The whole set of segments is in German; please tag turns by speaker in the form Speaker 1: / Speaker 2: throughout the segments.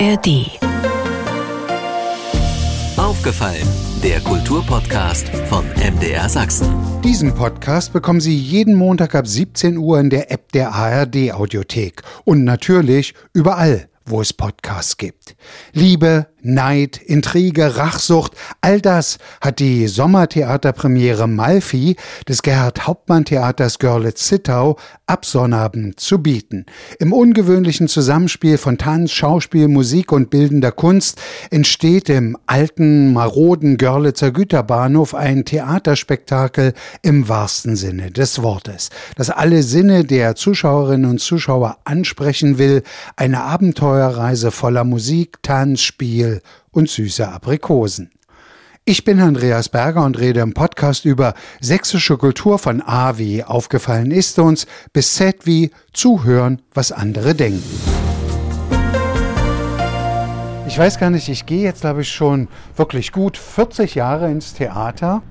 Speaker 1: ARD.
Speaker 2: Aufgefallen, der Kulturpodcast von MDR Sachsen.
Speaker 3: Diesen Podcast bekommen Sie jeden Montag ab 17 Uhr in der App der ARD Audiothek und natürlich überall, wo es Podcasts gibt. Liebe, Neid, Intrige, Rachsucht, all das hat die Sommertheaterpremiere Malfi des Gerhard Hauptmann Theaters Görlitz-Zittau ab Sonnabend zu bieten. Im ungewöhnlichen Zusammenspiel von Tanz, Schauspiel, Musik und bildender Kunst entsteht im alten, maroden Görlitzer Güterbahnhof ein Theaterspektakel im wahrsten Sinne des Wortes, das alle Sinne der Zuschauerinnen und Zuschauer ansprechen will, eine Abenteuerreise voller Musik, Tanz, Spiel, und süße Aprikosen. Ich bin Andreas Berger und rede im Podcast über sächsische Kultur von A wie aufgefallen ist uns bis Z wie zuhören, was andere denken. Ich weiß gar nicht, ich gehe jetzt glaube ich schon wirklich gut 40 Jahre ins Theater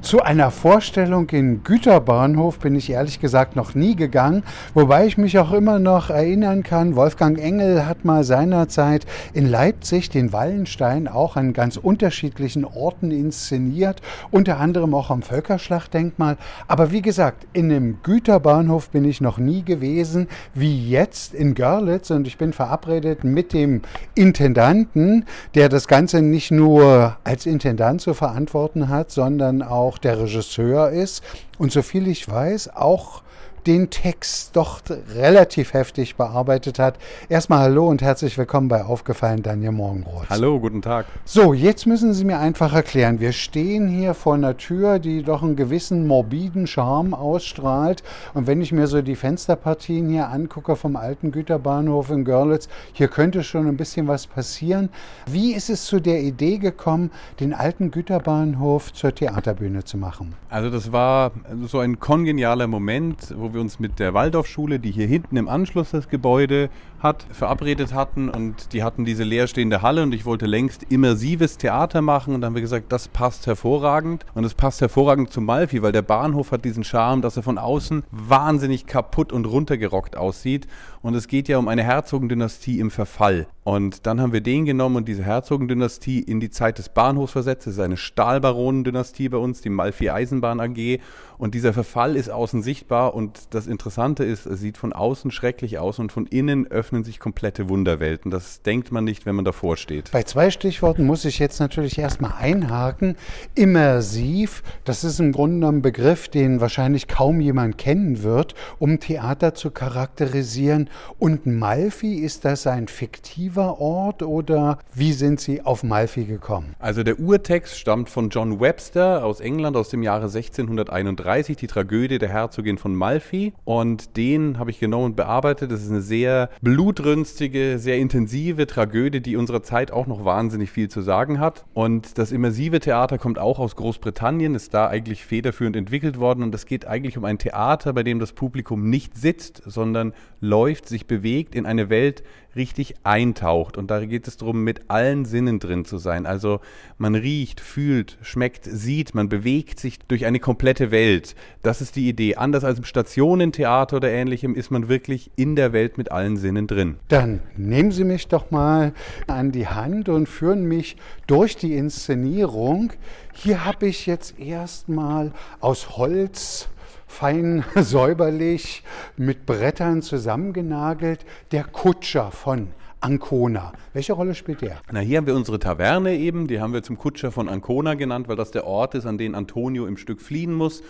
Speaker 3: zu einer Vorstellung in Güterbahnhof bin ich ehrlich gesagt noch nie gegangen, wobei ich mich auch immer noch erinnern kann, Wolfgang Engel hat mal seinerzeit in Leipzig den Wallenstein auch an ganz unterschiedlichen Orten inszeniert, unter anderem auch am Völkerschlachtdenkmal. Aber wie gesagt, in einem Güterbahnhof bin ich noch nie gewesen, wie jetzt in Görlitz und ich bin verabredet mit dem Intendanten, der das Ganze nicht nur als Intendant zu verantworten hat, sondern auch auch der Regisseur ist. Und soviel ich weiß, auch den Text doch relativ heftig bearbeitet hat. Erstmal hallo und herzlich willkommen bei Aufgefallen Daniel Morgenroth.
Speaker 4: Hallo, guten Tag.
Speaker 3: So, jetzt müssen Sie mir einfach erklären. Wir stehen hier vor einer Tür, die doch einen gewissen morbiden Charme ausstrahlt. Und wenn ich mir so die Fensterpartien hier angucke vom alten Güterbahnhof in Görlitz, hier könnte schon ein bisschen was passieren. Wie ist es zu der Idee gekommen, den alten Güterbahnhof zur Theaterbühne zu machen?
Speaker 4: Also das war so ein kongenialer Moment, wo wir wir uns mit der Waldorfschule, die hier hinten im Anschluss das Gebäude hat, verabredet hatten. Und die hatten diese leerstehende Halle. Und ich wollte längst immersives Theater machen. Und dann haben wir gesagt, das passt hervorragend. Und es passt hervorragend zu Malfi, weil der Bahnhof hat diesen Charme, dass er von außen wahnsinnig kaputt und runtergerockt aussieht und es geht ja um eine Herzogendynastie im Verfall. Und dann haben wir den genommen und diese Herzogendynastie in die Zeit des Bahnhofs versetzt. Das ist eine Stahlbaronendynastie bei uns, die Malfi Eisenbahn AG. Und dieser Verfall ist außen sichtbar und das Interessante ist, es sieht von außen schrecklich aus und von innen öffnen sich komplette Wunderwelten. Das denkt man nicht, wenn man davor steht.
Speaker 3: Bei zwei Stichworten muss ich jetzt natürlich erstmal einhaken. Immersiv, das ist im Grunde genommen ein Begriff, den wahrscheinlich kaum jemand kennen wird, um Theater zu charakterisieren. Und Malfi, ist das ein fiktiver Ort oder wie sind Sie auf Malfi gekommen?
Speaker 4: Also der Urtext stammt von John Webster aus England aus dem Jahre 1631, die Tragödie der Herzogin von Malfi. Und den habe ich genommen und bearbeitet. Das ist eine sehr blutrünstige, sehr intensive Tragödie, die unserer Zeit auch noch wahnsinnig viel zu sagen hat. Und das immersive Theater kommt auch aus Großbritannien, ist da eigentlich federführend entwickelt worden. Und es geht eigentlich um ein Theater, bei dem das Publikum nicht sitzt, sondern läuft, sich bewegt, in eine Welt richtig eintaucht. Und da geht es darum, mit allen Sinnen drin zu sein. Also man riecht, fühlt, schmeckt, sieht, man bewegt sich durch eine komplette Welt. Das ist die Idee. Anders als im Stationentheater oder ähnlichem ist man wirklich in der Welt mit allen Sinnen drin.
Speaker 3: Dann nehmen Sie mich doch mal an die Hand und führen mich durch die Inszenierung. Hier habe ich jetzt erstmal aus Holz fein säuberlich mit Brettern zusammengenagelt. Der Kutscher von Ancona. Welche Rolle spielt der?
Speaker 4: Na, hier haben wir unsere Taverne eben, die haben wir zum Kutscher von Ancona genannt, weil das der Ort ist, an den Antonio im Stück fliehen muss.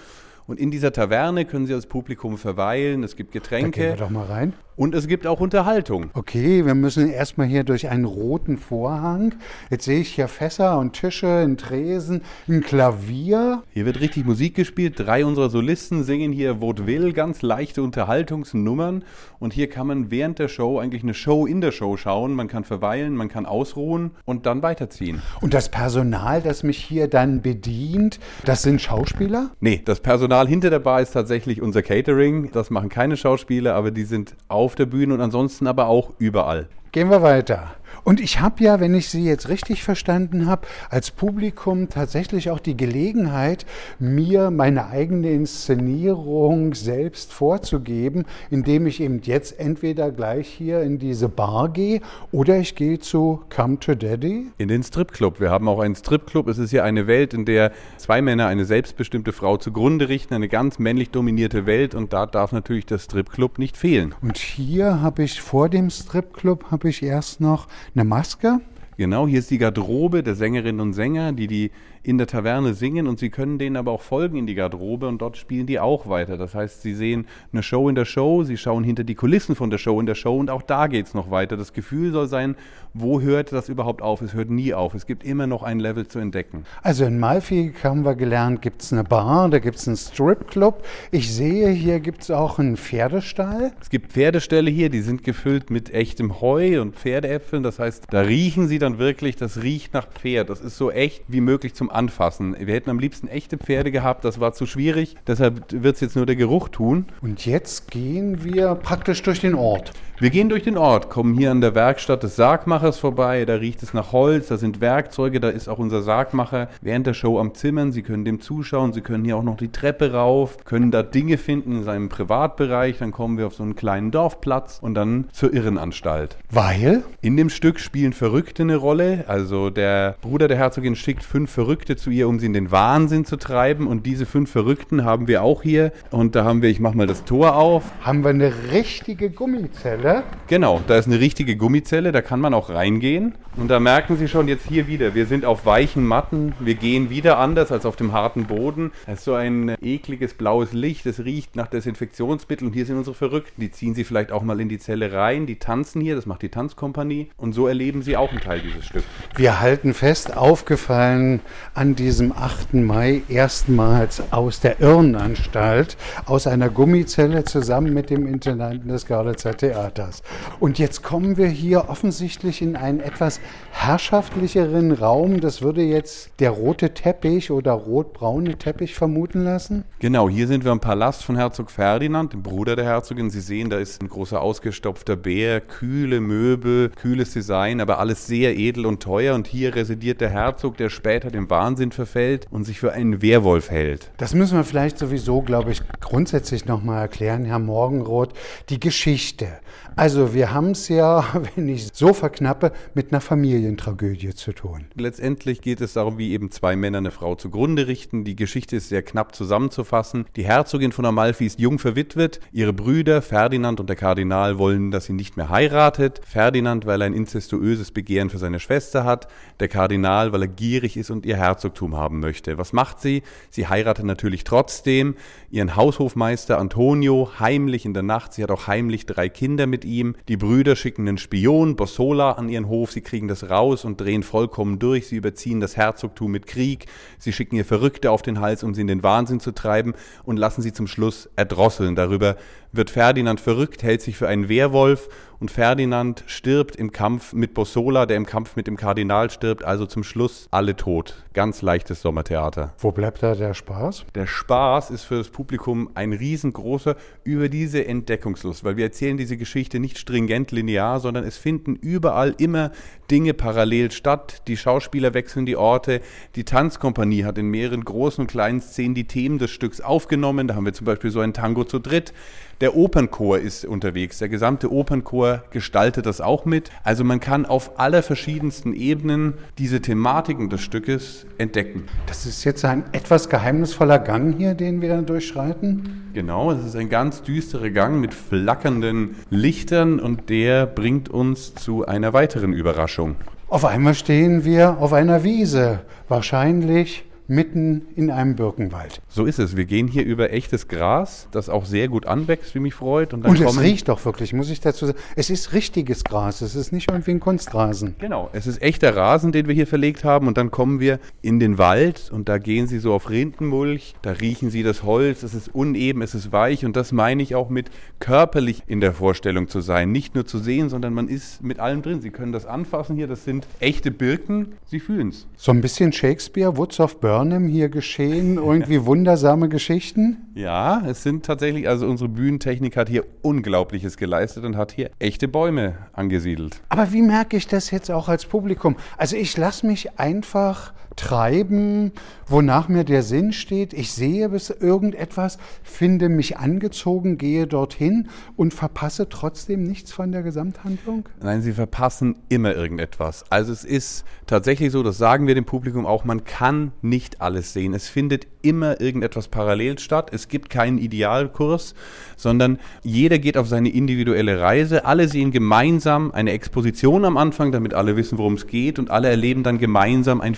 Speaker 4: Und in dieser Taverne können Sie als Publikum verweilen. Es gibt Getränke. Da
Speaker 3: gehen wir doch mal rein.
Speaker 4: Und es gibt auch Unterhaltung.
Speaker 3: Okay, wir müssen erstmal hier durch einen roten Vorhang. Jetzt sehe ich hier Fässer und Tische, ein Tresen, ein Klavier.
Speaker 4: Hier wird richtig Musik gespielt. Drei unserer Solisten singen hier Vaudeville, ganz leichte Unterhaltungsnummern. Und hier kann man während der Show eigentlich eine Show in der Show schauen. Man kann verweilen, man kann ausruhen und dann weiterziehen.
Speaker 3: Und das Personal, das mich hier dann bedient, das sind Schauspieler?
Speaker 4: Nee, das Personal hinter der Bar ist tatsächlich unser Catering. Das machen keine Schauspieler, aber die sind auf der Bühne und ansonsten aber auch überall.
Speaker 3: Gehen wir weiter. Und ich habe ja, wenn ich Sie jetzt richtig verstanden habe, als Publikum tatsächlich auch die Gelegenheit, mir meine eigene Inszenierung selbst vorzugeben, indem ich eben jetzt entweder gleich hier in diese Bar gehe oder ich gehe zu Come to Daddy.
Speaker 4: In den Stripclub. Wir haben auch einen Stripclub. Es ist ja eine Welt, in der zwei Männer eine selbstbestimmte Frau zugrunde richten, eine ganz männlich dominierte Welt und da darf natürlich der Stripclub nicht fehlen.
Speaker 3: Und hier habe ich vor dem Stripclub habe ich erst noch eine Maske.
Speaker 4: Genau, hier ist die Garderobe der Sängerinnen und Sänger, die die in der Taverne singen und sie können denen aber auch folgen in die Garderobe und dort spielen die auch weiter. Das heißt, sie sehen eine Show in der Show, sie schauen hinter die Kulissen von der Show in der Show und auch da geht es noch weiter. Das Gefühl soll sein, wo hört das überhaupt auf? Es hört nie auf. Es gibt immer noch ein Level zu entdecken.
Speaker 3: Also in Malfi haben wir gelernt, gibt es eine Bar, da gibt es einen Stripclub. Ich sehe, hier gibt es auch einen Pferdestall.
Speaker 4: Es gibt Pferdeställe hier, die sind gefüllt mit echtem Heu und Pferdeäpfeln. Das heißt, da riechen sie dann wirklich, das riecht nach Pferd. Das ist so echt wie möglich zum anfassen. Wir hätten am liebsten echte Pferde gehabt, das war zu schwierig. Deshalb wird es jetzt nur der Geruch tun.
Speaker 3: Und jetzt gehen wir praktisch durch den Ort.
Speaker 4: Wir gehen durch den Ort, kommen hier an der Werkstatt des Sargmachers vorbei. Da riecht es nach Holz, da sind Werkzeuge, da ist auch unser Sargmacher während der Show am Zimmern. Sie können dem zuschauen, Sie können hier auch noch die Treppe rauf, können da Dinge finden in seinem Privatbereich. Dann kommen wir auf so einen kleinen Dorfplatz und dann zur Irrenanstalt.
Speaker 3: Weil?
Speaker 4: In dem Stück spielen Verrückte eine Rolle. Also der Bruder der Herzogin schickt fünf Verrückte zu ihr, um sie in den Wahnsinn zu treiben. Und diese fünf Verrückten haben wir auch hier. Und da haben wir, ich mach mal das Tor auf.
Speaker 3: Haben wir eine richtige Gummizelle?
Speaker 4: Genau, da ist eine richtige Gummizelle, da kann man auch reingehen. Und da merken Sie schon jetzt hier wieder, wir sind auf weichen Matten, wir gehen wieder anders als auf dem harten Boden. Da ist so ein ekliges blaues Licht, es riecht nach Desinfektionsmittel und hier sind unsere Verrückten. Die ziehen Sie vielleicht auch mal in die Zelle rein, die tanzen hier, das macht die Tanzkompanie. Und so erleben Sie auch einen Teil dieses Stücks.
Speaker 3: Wir halten fest, aufgefallen an diesem 8. Mai erstmals aus der Irrenanstalt, aus einer Gummizelle zusammen mit dem Intendanten des Görlitzer Theaters. Und jetzt kommen wir hier offensichtlich in einen etwas herrschaftlicheren Raum. Das würde jetzt der rote Teppich oder rotbraune Teppich vermuten lassen.
Speaker 4: Genau, hier sind wir im Palast von Herzog Ferdinand, dem Bruder der Herzogin. Sie sehen, da ist ein großer ausgestopfter Bär, kühle Möbel, kühles Design, aber alles sehr edel und teuer. Und hier residiert der Herzog, der später dem Wahnsinn verfällt und sich für einen Werwolf hält.
Speaker 3: Das müssen wir vielleicht sowieso, glaube ich, grundsätzlich nochmal erklären, Herr Morgenroth. Die Geschichte. Also wir haben es ja, wenn ich so verknappe, mit einer Familientragödie zu tun.
Speaker 4: Letztendlich geht es darum, wie eben zwei Männer eine Frau zugrunde richten. Die Geschichte ist sehr knapp zusammenzufassen. Die Herzogin von Amalfi ist jung verwitwet. Ihre Brüder Ferdinand und der Kardinal wollen, dass sie nicht mehr heiratet. Ferdinand, weil er ein inzestuöses Begehren für seine Schwester hat. Der Kardinal, weil er gierig ist und ihr Herzogtum haben möchte. Was macht sie? Sie heiratet natürlich trotzdem ihren Haushofmeister Antonio heimlich in der Nacht. Sie hat auch heimlich drei Kinder mit ihm. Die Brüder schicken einen Spion, Bossola, an ihren Hof. Sie kriegen das raus und drehen vollkommen durch. Sie überziehen das Herzogtum mit Krieg. Sie schicken ihr Verrückte auf den Hals, um sie in den Wahnsinn zu treiben und lassen sie zum Schluss erdrosseln. Darüber wird Ferdinand verrückt, hält sich für einen Werwolf und Ferdinand stirbt im Kampf mit Bossola, der im Kampf mit dem Kardinal stirbt, also zum Schluss alle tot. Ganz leichtes Sommertheater.
Speaker 3: Wo bleibt da der Spaß?
Speaker 4: Der Spaß ist für das Publikum ein riesengroßer über diese Entdeckungslust, weil wir erzählen diese Geschichte nicht stringent linear, sondern es finden überall immer Dinge parallel statt. Die Schauspieler wechseln die Orte. Die Tanzkompanie hat in mehreren großen und kleinen Szenen die Themen des Stücks aufgenommen. Da haben wir zum Beispiel so ein Tango zu dritt. Der Opernchor ist unterwegs. Der gesamte Opernchor gestaltet das auch mit. Also man kann auf aller verschiedensten Ebenen diese Thematiken des Stückes entdecken.
Speaker 3: Das ist jetzt ein etwas geheimnisvoller Gang hier, den wir dann durchschreiten.
Speaker 4: Genau, es ist ein ganz düsterer Gang mit flackernden Lichtern und der bringt uns zu einer weiteren Überraschung.
Speaker 3: Auf einmal stehen wir auf einer Wiese, wahrscheinlich mitten in einem Birkenwald.
Speaker 4: So ist es. Wir gehen hier über echtes Gras, das auch sehr gut anwächst, wie mich freut.
Speaker 3: Und, und es riecht doch wirklich, muss ich dazu sagen. Es ist richtiges Gras, es ist nicht irgendwie ein Kunstrasen.
Speaker 4: Genau, es ist echter Rasen, den wir hier verlegt haben. Und dann kommen wir in den Wald und da gehen Sie so auf Rindenmulch, da riechen Sie das Holz, es ist uneben, es ist weich. Und das meine ich auch mit körperlich in der Vorstellung zu sein. Nicht nur zu sehen, sondern man ist mit allem drin. Sie können das anfassen hier, das sind echte Birken, Sie fühlen es.
Speaker 3: So ein bisschen Shakespeare, Woods of Burn Burnham hier geschehen? Irgendwie wundersame Geschichten?
Speaker 4: Ja, es sind tatsächlich, also unsere Bühnentechnik hat hier Unglaubliches geleistet und hat hier echte Bäume angesiedelt.
Speaker 3: Aber wie merke ich das jetzt auch als Publikum? Also ich lasse mich einfach treiben, wonach mir der Sinn steht. Ich sehe bis irgendetwas, finde mich angezogen, gehe dorthin und verpasse trotzdem nichts von der Gesamthandlung?
Speaker 4: Nein, Sie verpassen immer irgendetwas. Also es ist tatsächlich so, das sagen wir dem Publikum auch, man kann nicht alles sehen. Es findet immer irgendetwas parallel statt. Es gibt keinen Idealkurs, sondern jeder geht auf seine individuelle Reise. Alle sehen gemeinsam eine Exposition am Anfang, damit alle wissen, worum es geht und alle erleben dann gemeinsam ein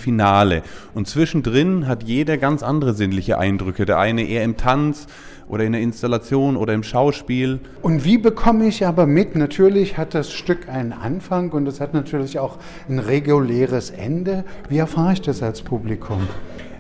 Speaker 4: Finale. Und zwischendrin hat jeder ganz andere sinnliche Eindrücke. Der eine eher im Tanz, oder in der Installation oder im Schauspiel.
Speaker 3: Und wie bekomme ich aber mit? Natürlich hat das Stück einen Anfang und es hat natürlich auch ein reguläres Ende. Wie erfahre ich das als Publikum?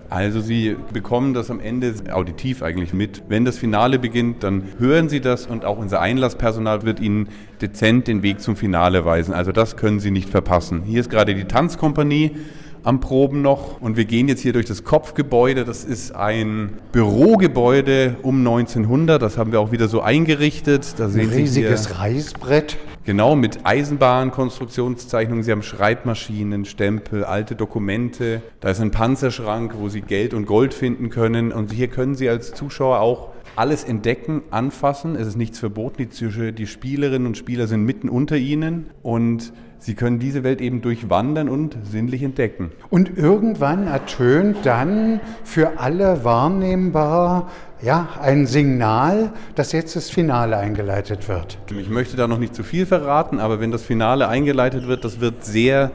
Speaker 4: Also Sie bekommen das am Ende auditiv eigentlich mit. Wenn das Finale beginnt, dann hören Sie das und auch unser Einlasspersonal wird Ihnen dezent den Weg zum Finale weisen. Also das können Sie nicht verpassen. Hier ist gerade die Tanzkompanie am Proben noch und wir gehen jetzt hier durch das Kopfgebäude. Das ist ein Bürogebäude um 1900. Das haben wir auch wieder so eingerichtet.
Speaker 3: Da sehen ein riesiges Sie Reißbrett.
Speaker 4: Genau, mit Eisenbahnkonstruktionszeichnungen. Sie haben Schreibmaschinen, Stempel, alte Dokumente. Da ist ein Panzerschrank, wo Sie Geld und Gold finden können. Und hier können Sie als Zuschauer auch alles entdecken, anfassen. Es ist nichts verboten. Die, die Spielerinnen und Spieler sind mitten unter Ihnen und Sie können diese Welt eben durchwandern und sinnlich entdecken.
Speaker 3: Und irgendwann ertönt dann für alle wahrnehmbar ja, ein Signal, dass jetzt das Finale eingeleitet wird.
Speaker 4: Ich möchte da noch nicht zu viel verraten, aber wenn das Finale eingeleitet wird, das wird sehr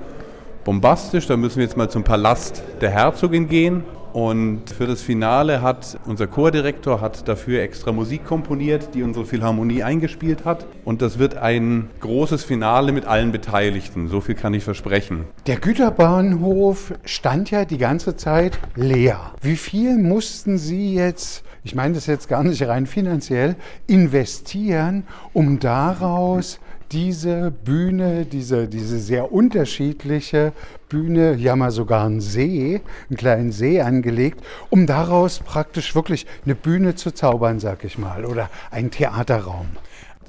Speaker 4: bombastisch. Da müssen wir jetzt mal zum Palast der Herzogin gehen. Und für das Finale hat unser Chordirektor hat dafür extra Musik komponiert, die unsere Philharmonie eingespielt hat. Und das wird ein großes Finale mit allen Beteiligten. So viel kann ich versprechen.
Speaker 3: Der Güterbahnhof stand ja die ganze Zeit leer. Wie viel mussten Sie jetzt ich meine das jetzt gar nicht rein finanziell, investieren, um daraus diese Bühne, diese, diese sehr unterschiedliche Bühne, ja mal sogar einen See, einen kleinen See angelegt, um daraus praktisch wirklich eine Bühne zu zaubern, sag ich mal, oder ein Theaterraum.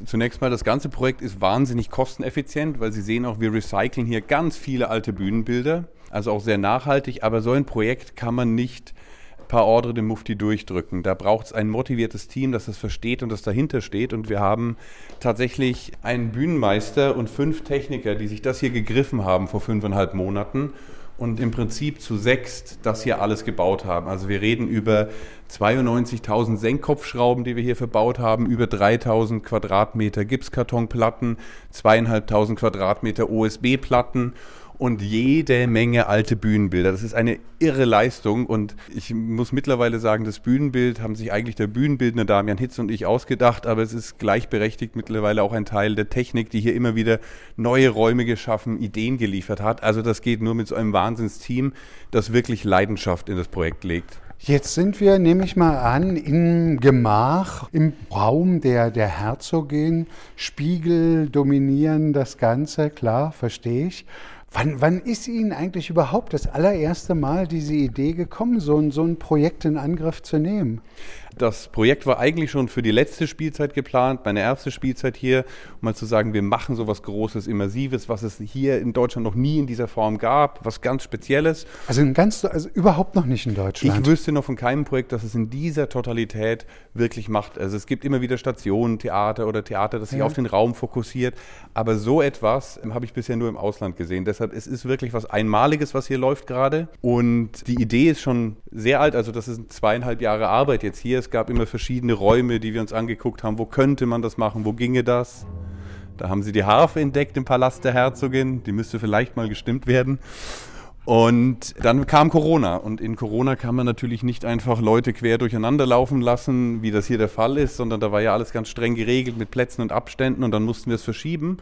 Speaker 4: Zunächst mal, das ganze Projekt ist wahnsinnig kosteneffizient, weil Sie sehen auch, wir recyceln hier ganz viele alte Bühnenbilder, also auch sehr nachhaltig, aber so ein Projekt kann man nicht paar Ordre dem Mufti durchdrücken. Da braucht es ein motiviertes Team, das das versteht und das dahinter steht. Und wir haben tatsächlich einen Bühnenmeister und fünf Techniker, die sich das hier gegriffen haben vor fünfeinhalb Monaten und im Prinzip zu sechst das hier alles gebaut haben. Also wir reden über 92.000 Senkkopfschrauben, die wir hier verbaut haben, über 3.000 Quadratmeter Gipskartonplatten, zweieinhalbtausend Quadratmeter OSB-Platten und jede Menge alte Bühnenbilder. Das ist eine irre Leistung und ich muss mittlerweile sagen, das Bühnenbild haben sich eigentlich der Bühnenbildner Damian Hitz und ich ausgedacht, aber es ist gleichberechtigt mittlerweile auch ein Teil der Technik, die hier immer wieder neue Räume geschaffen, Ideen geliefert hat. Also das geht nur mit so einem Wahnsinnsteam, das wirklich Leidenschaft in das Projekt legt.
Speaker 3: Jetzt sind wir, nehme ich mal an, im Gemach, im Raum der, der Herzogin. Spiegel dominieren das Ganze, klar, verstehe ich. Wann, wann ist Ihnen eigentlich überhaupt das allererste Mal diese Idee gekommen, so ein, so ein Projekt in Angriff zu nehmen?
Speaker 4: Das Projekt war eigentlich schon für die letzte Spielzeit geplant, meine erste Spielzeit hier, um mal zu sagen, wir machen so was Großes, Immersives, was es hier in Deutschland noch nie in dieser Form gab, was ganz Spezielles.
Speaker 3: Also, ganz, also überhaupt noch nicht in Deutschland?
Speaker 4: Ich wüsste noch von keinem Projekt, das es in dieser Totalität wirklich macht. Also es gibt immer wieder Stationen, Theater oder Theater, das sich ja. auf den Raum fokussiert, aber so etwas ähm, habe ich bisher nur im Ausland gesehen. Deshalb es ist wirklich was Einmaliges, was hier läuft gerade und die Idee ist schon sehr alt, also das ist zweieinhalb Jahre Arbeit jetzt hier es gab immer verschiedene Räume, die wir uns angeguckt haben. Wo könnte man das machen? Wo ginge das? Da haben sie die Harfe entdeckt im Palast der Herzogin. Die müsste vielleicht mal gestimmt werden. Und dann kam Corona. Und in Corona kann man natürlich nicht einfach Leute quer durcheinander laufen lassen, wie das hier der Fall ist, sondern da war ja alles ganz streng geregelt mit Plätzen und Abständen und dann mussten wir es verschieben.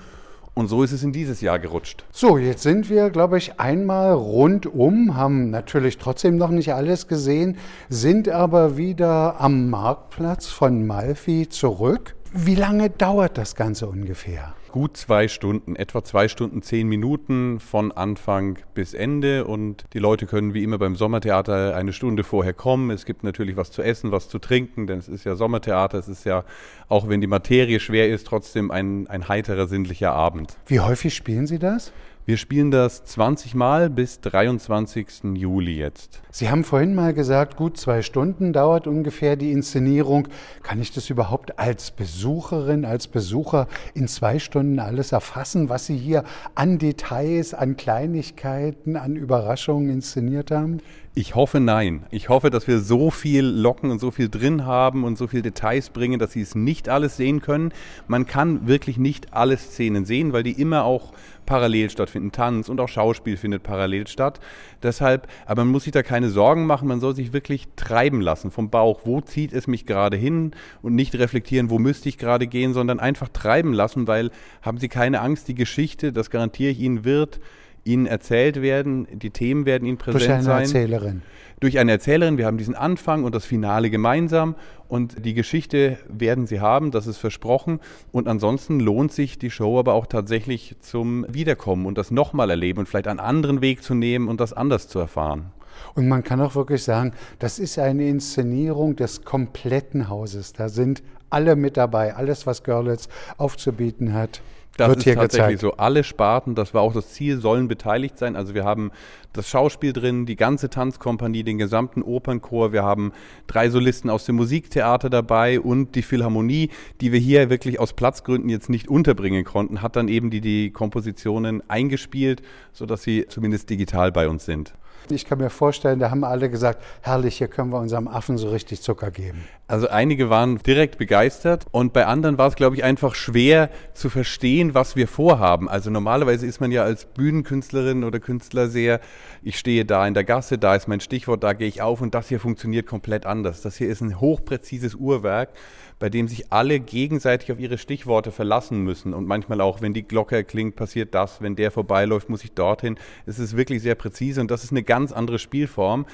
Speaker 4: Und so ist es in dieses Jahr gerutscht.
Speaker 3: So, jetzt sind wir, glaube ich, einmal rundum, haben natürlich trotzdem noch nicht alles gesehen, sind aber wieder am Marktplatz von Malfi zurück. Wie lange dauert das Ganze ungefähr?
Speaker 4: Gut zwei Stunden, etwa zwei Stunden, zehn Minuten von Anfang bis Ende. Und die Leute können wie immer beim Sommertheater eine Stunde vorher kommen. Es gibt natürlich was zu essen, was zu trinken, denn es ist ja Sommertheater. Es ist ja, auch wenn die Materie schwer ist, trotzdem ein, ein heiterer, sinnlicher Abend.
Speaker 3: Wie häufig spielen Sie das?
Speaker 4: Wir spielen das 20 Mal bis 23. Juli jetzt.
Speaker 3: Sie haben vorhin mal gesagt, gut zwei Stunden dauert ungefähr die Inszenierung. Kann ich das überhaupt als Besucherin, als Besucher in zwei Stunden alles erfassen, was Sie hier an Details, an Kleinigkeiten, an Überraschungen inszeniert haben?
Speaker 4: Ich hoffe nein. Ich hoffe, dass wir so viel locken und so viel drin haben und so viel Details bringen, dass Sie es nicht alles sehen können. Man kann wirklich nicht alle Szenen sehen, weil die immer auch parallel stattfinden. Tanz und auch Schauspiel findet parallel statt. Deshalb, aber man muss sich da keine Sorgen machen. Man soll sich wirklich treiben lassen vom Bauch. Wo zieht es mich gerade hin? Und nicht reflektieren, wo müsste ich gerade gehen, sondern einfach treiben lassen, weil haben Sie keine Angst, die Geschichte, das garantiere ich Ihnen, wird Ihnen erzählt werden, die Themen werden Ihnen präsent
Speaker 3: Durch eine
Speaker 4: sein.
Speaker 3: Erzählerin.
Speaker 4: Durch eine Erzählerin. Wir haben diesen Anfang und das Finale gemeinsam und die Geschichte werden Sie haben, das ist versprochen. Und ansonsten lohnt sich die Show aber auch tatsächlich zum Wiederkommen und das nochmal erleben und vielleicht einen anderen Weg zu nehmen und das anders zu erfahren.
Speaker 3: Und man kann auch wirklich sagen, das ist eine Inszenierung des kompletten Hauses. Da sind alle mit dabei, alles, was Görlitz aufzubieten hat.
Speaker 4: Das
Speaker 3: wird
Speaker 4: ist
Speaker 3: hier
Speaker 4: tatsächlich
Speaker 3: gezeigt.
Speaker 4: so. Alle Sparten, das war auch das Ziel, sollen beteiligt sein. Also wir haben das Schauspiel drin, die ganze Tanzkompanie, den gesamten Opernchor. Wir haben drei Solisten aus dem Musiktheater dabei und die Philharmonie, die wir hier wirklich aus Platzgründen jetzt nicht unterbringen konnten, hat dann eben die, die Kompositionen eingespielt, sodass sie zumindest digital bei uns sind.
Speaker 3: Ich kann mir vorstellen, da haben alle gesagt, herrlich, hier können wir unserem Affen so richtig Zucker geben.
Speaker 4: Also einige waren direkt begeistert und bei anderen war es, glaube ich, einfach schwer zu verstehen, was wir vorhaben. Also normalerweise ist man ja als Bühnenkünstlerin oder Künstler sehr, ich stehe da in der Gasse, da ist mein Stichwort, da gehe ich auf und das hier funktioniert komplett anders. Das hier ist ein hochpräzises Uhrwerk, bei dem sich alle gegenseitig auf ihre Stichworte verlassen müssen und manchmal auch, wenn die Glocke klingt, passiert das, wenn der vorbeiläuft, muss ich dorthin. Es ist wirklich sehr präzise und das ist eine ganz andere Spielform.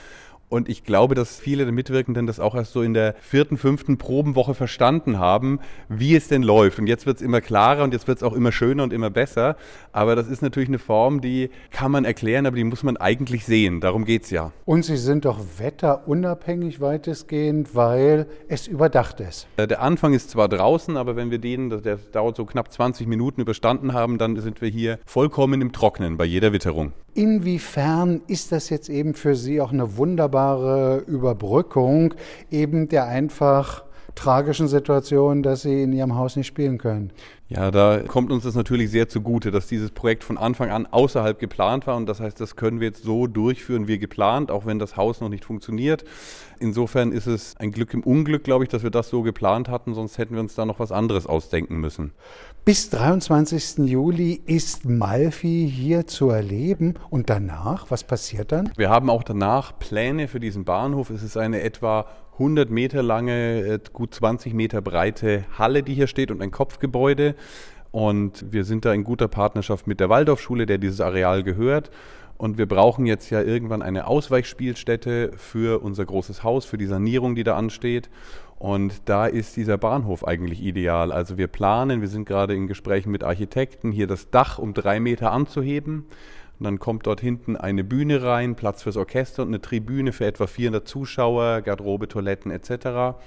Speaker 4: Und ich glaube, dass viele der Mitwirkenden das auch erst so in der vierten, fünften Probenwoche verstanden haben, wie es denn läuft. Und jetzt wird es immer klarer und jetzt wird es auch immer schöner und immer besser. Aber das ist natürlich eine Form, die kann man erklären, aber die muss man eigentlich sehen. Darum geht es ja.
Speaker 3: Und sie sind doch wetterunabhängig weitestgehend, weil es überdacht ist.
Speaker 4: Äh, Der Anfang ist zwar draußen, aber wenn wir den, der dauert so knapp 20 Minuten, überstanden haben, dann sind wir hier vollkommen im Trocknen bei jeder Witterung.
Speaker 3: Inwiefern ist das jetzt eben für Sie auch eine wunderbare Überbrückung eben der einfach tragischen Situation, dass Sie in Ihrem Haus nicht spielen können?
Speaker 4: Ja, da kommt uns das natürlich sehr zugute, dass dieses Projekt von Anfang an außerhalb geplant war und das heißt, das können wir jetzt so durchführen wie geplant, auch wenn das Haus noch nicht funktioniert. Insofern ist es ein Glück im Unglück, glaube ich, dass wir das so geplant hatten, sonst hätten wir uns da noch was anderes ausdenken müssen.
Speaker 3: Bis 23. Juli ist Malfi hier zu erleben und danach, was passiert dann?
Speaker 4: Wir haben auch danach Pläne für diesen Bahnhof. Es ist eine etwa 100 Meter lange, äh, gut 20 Meter breite Halle, die hier steht und ein Kopfgebäude. Und wir sind da in guter Partnerschaft mit der Waldorfschule, der dieses Areal gehört. Und wir brauchen jetzt ja irgendwann eine Ausweichspielstätte für unser großes Haus, für die Sanierung, die da ansteht. Und da ist dieser Bahnhof eigentlich ideal. Also wir planen, wir sind gerade in Gesprächen mit Architekten, hier das Dach um drei Meter anzuheben. Und dann kommt dort hinten eine Bühne rein, Platz fürs Orchester und eine Tribüne für etwa 400 Zuschauer, Garderobe, Toiletten etc.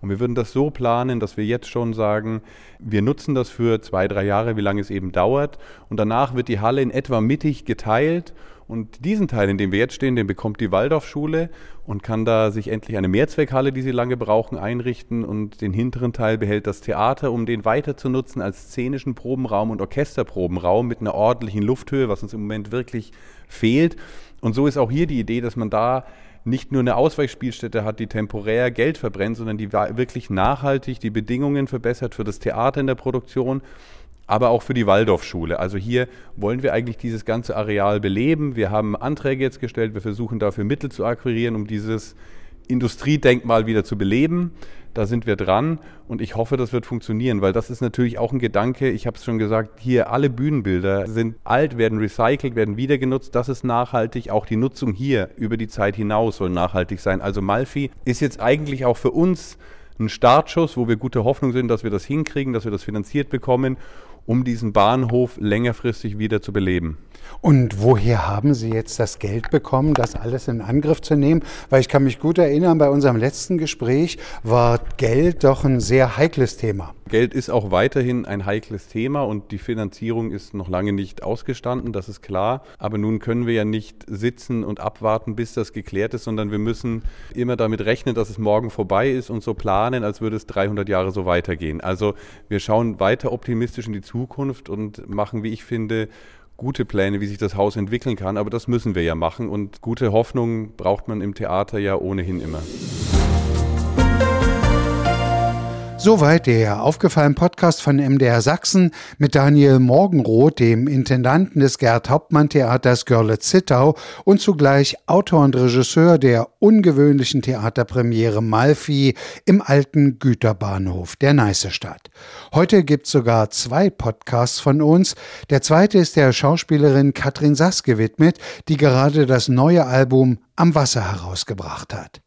Speaker 4: Und wir würden das so planen, dass wir jetzt schon sagen, wir nutzen das für zwei, drei Jahre, wie lange es eben dauert. Und danach wird die Halle in etwa mittig geteilt. Und diesen Teil, in dem wir jetzt stehen, den bekommt die Waldorfschule und kann da sich endlich eine Mehrzweckhalle, die sie lange brauchen, einrichten. Und den hinteren Teil behält das Theater, um den weiter zu nutzen als szenischen Probenraum und Orchesterprobenraum mit einer ordentlichen Lufthöhe, was uns im Moment wirklich fehlt. Und so ist auch hier die Idee, dass man da nicht nur eine Ausweichspielstätte hat, die temporär Geld verbrennt, sondern die wirklich nachhaltig die Bedingungen verbessert für das Theater in der Produktion, aber auch für die Waldorfschule. Also hier wollen wir eigentlich dieses ganze Areal beleben. Wir haben Anträge jetzt gestellt, wir versuchen dafür Mittel zu akquirieren, um dieses Industriedenkmal wieder zu beleben. Da sind wir dran und ich hoffe, das wird funktionieren, weil das ist natürlich auch ein Gedanke. Ich habe es schon gesagt, hier alle Bühnenbilder sind alt, werden recycelt, werden wieder genutzt. Das ist nachhaltig. Auch die Nutzung hier über die Zeit hinaus soll nachhaltig sein. Also Malfi ist jetzt eigentlich auch für uns ein Startschuss, wo wir gute Hoffnung sind, dass wir das hinkriegen, dass wir das finanziert bekommen, um diesen Bahnhof längerfristig wieder zu beleben.
Speaker 3: Und woher haben Sie jetzt das Geld bekommen, das alles in Angriff zu nehmen? Weil ich kann mich gut erinnern, bei unserem letzten Gespräch war Geld doch ein sehr heikles Thema.
Speaker 4: Geld ist auch weiterhin ein heikles Thema und die Finanzierung ist noch lange nicht ausgestanden, das ist klar. Aber nun können wir ja nicht sitzen und abwarten, bis das geklärt ist, sondern wir müssen immer damit rechnen, dass es morgen vorbei ist und so planen, als würde es 300 Jahre so weitergehen. Also wir schauen weiter optimistisch in die Zukunft und machen, wie ich finde, gute Pläne, wie sich das Haus entwickeln kann, aber das müssen wir ja machen und gute Hoffnung braucht man im Theater ja ohnehin immer.
Speaker 3: Soweit der aufgefallen Podcast von MDR Sachsen mit Daniel Morgenroth, dem Intendanten des Gerd Hauptmann Theaters Görlitz-Zittau und zugleich Autor und Regisseur der ungewöhnlichen Theaterpremiere Malfi im alten Güterbahnhof der Neiße Stadt. Heute gibt's sogar zwei Podcasts von uns. Der zweite ist der Schauspielerin Katrin Sass gewidmet, die gerade das neue Album Am Wasser herausgebracht hat.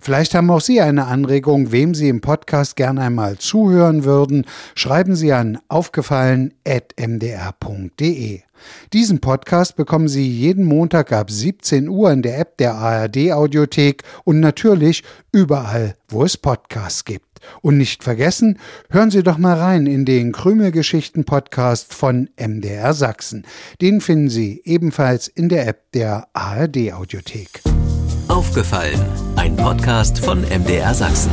Speaker 3: Vielleicht haben auch Sie eine Anregung, wem Sie im Podcast gerne einmal zuhören würden. Schreiben Sie an aufgefallen.mdr.de. Diesen Podcast bekommen Sie jeden Montag ab 17 Uhr in der App der ARD Audiothek und natürlich überall, wo es Podcasts gibt. Und nicht vergessen, hören Sie doch mal rein in den Krümelgeschichten Podcast von MDR Sachsen. Den finden Sie ebenfalls in der App der ARD Audiothek.
Speaker 2: Aufgefallen, ein Podcast von MDR Sachsen.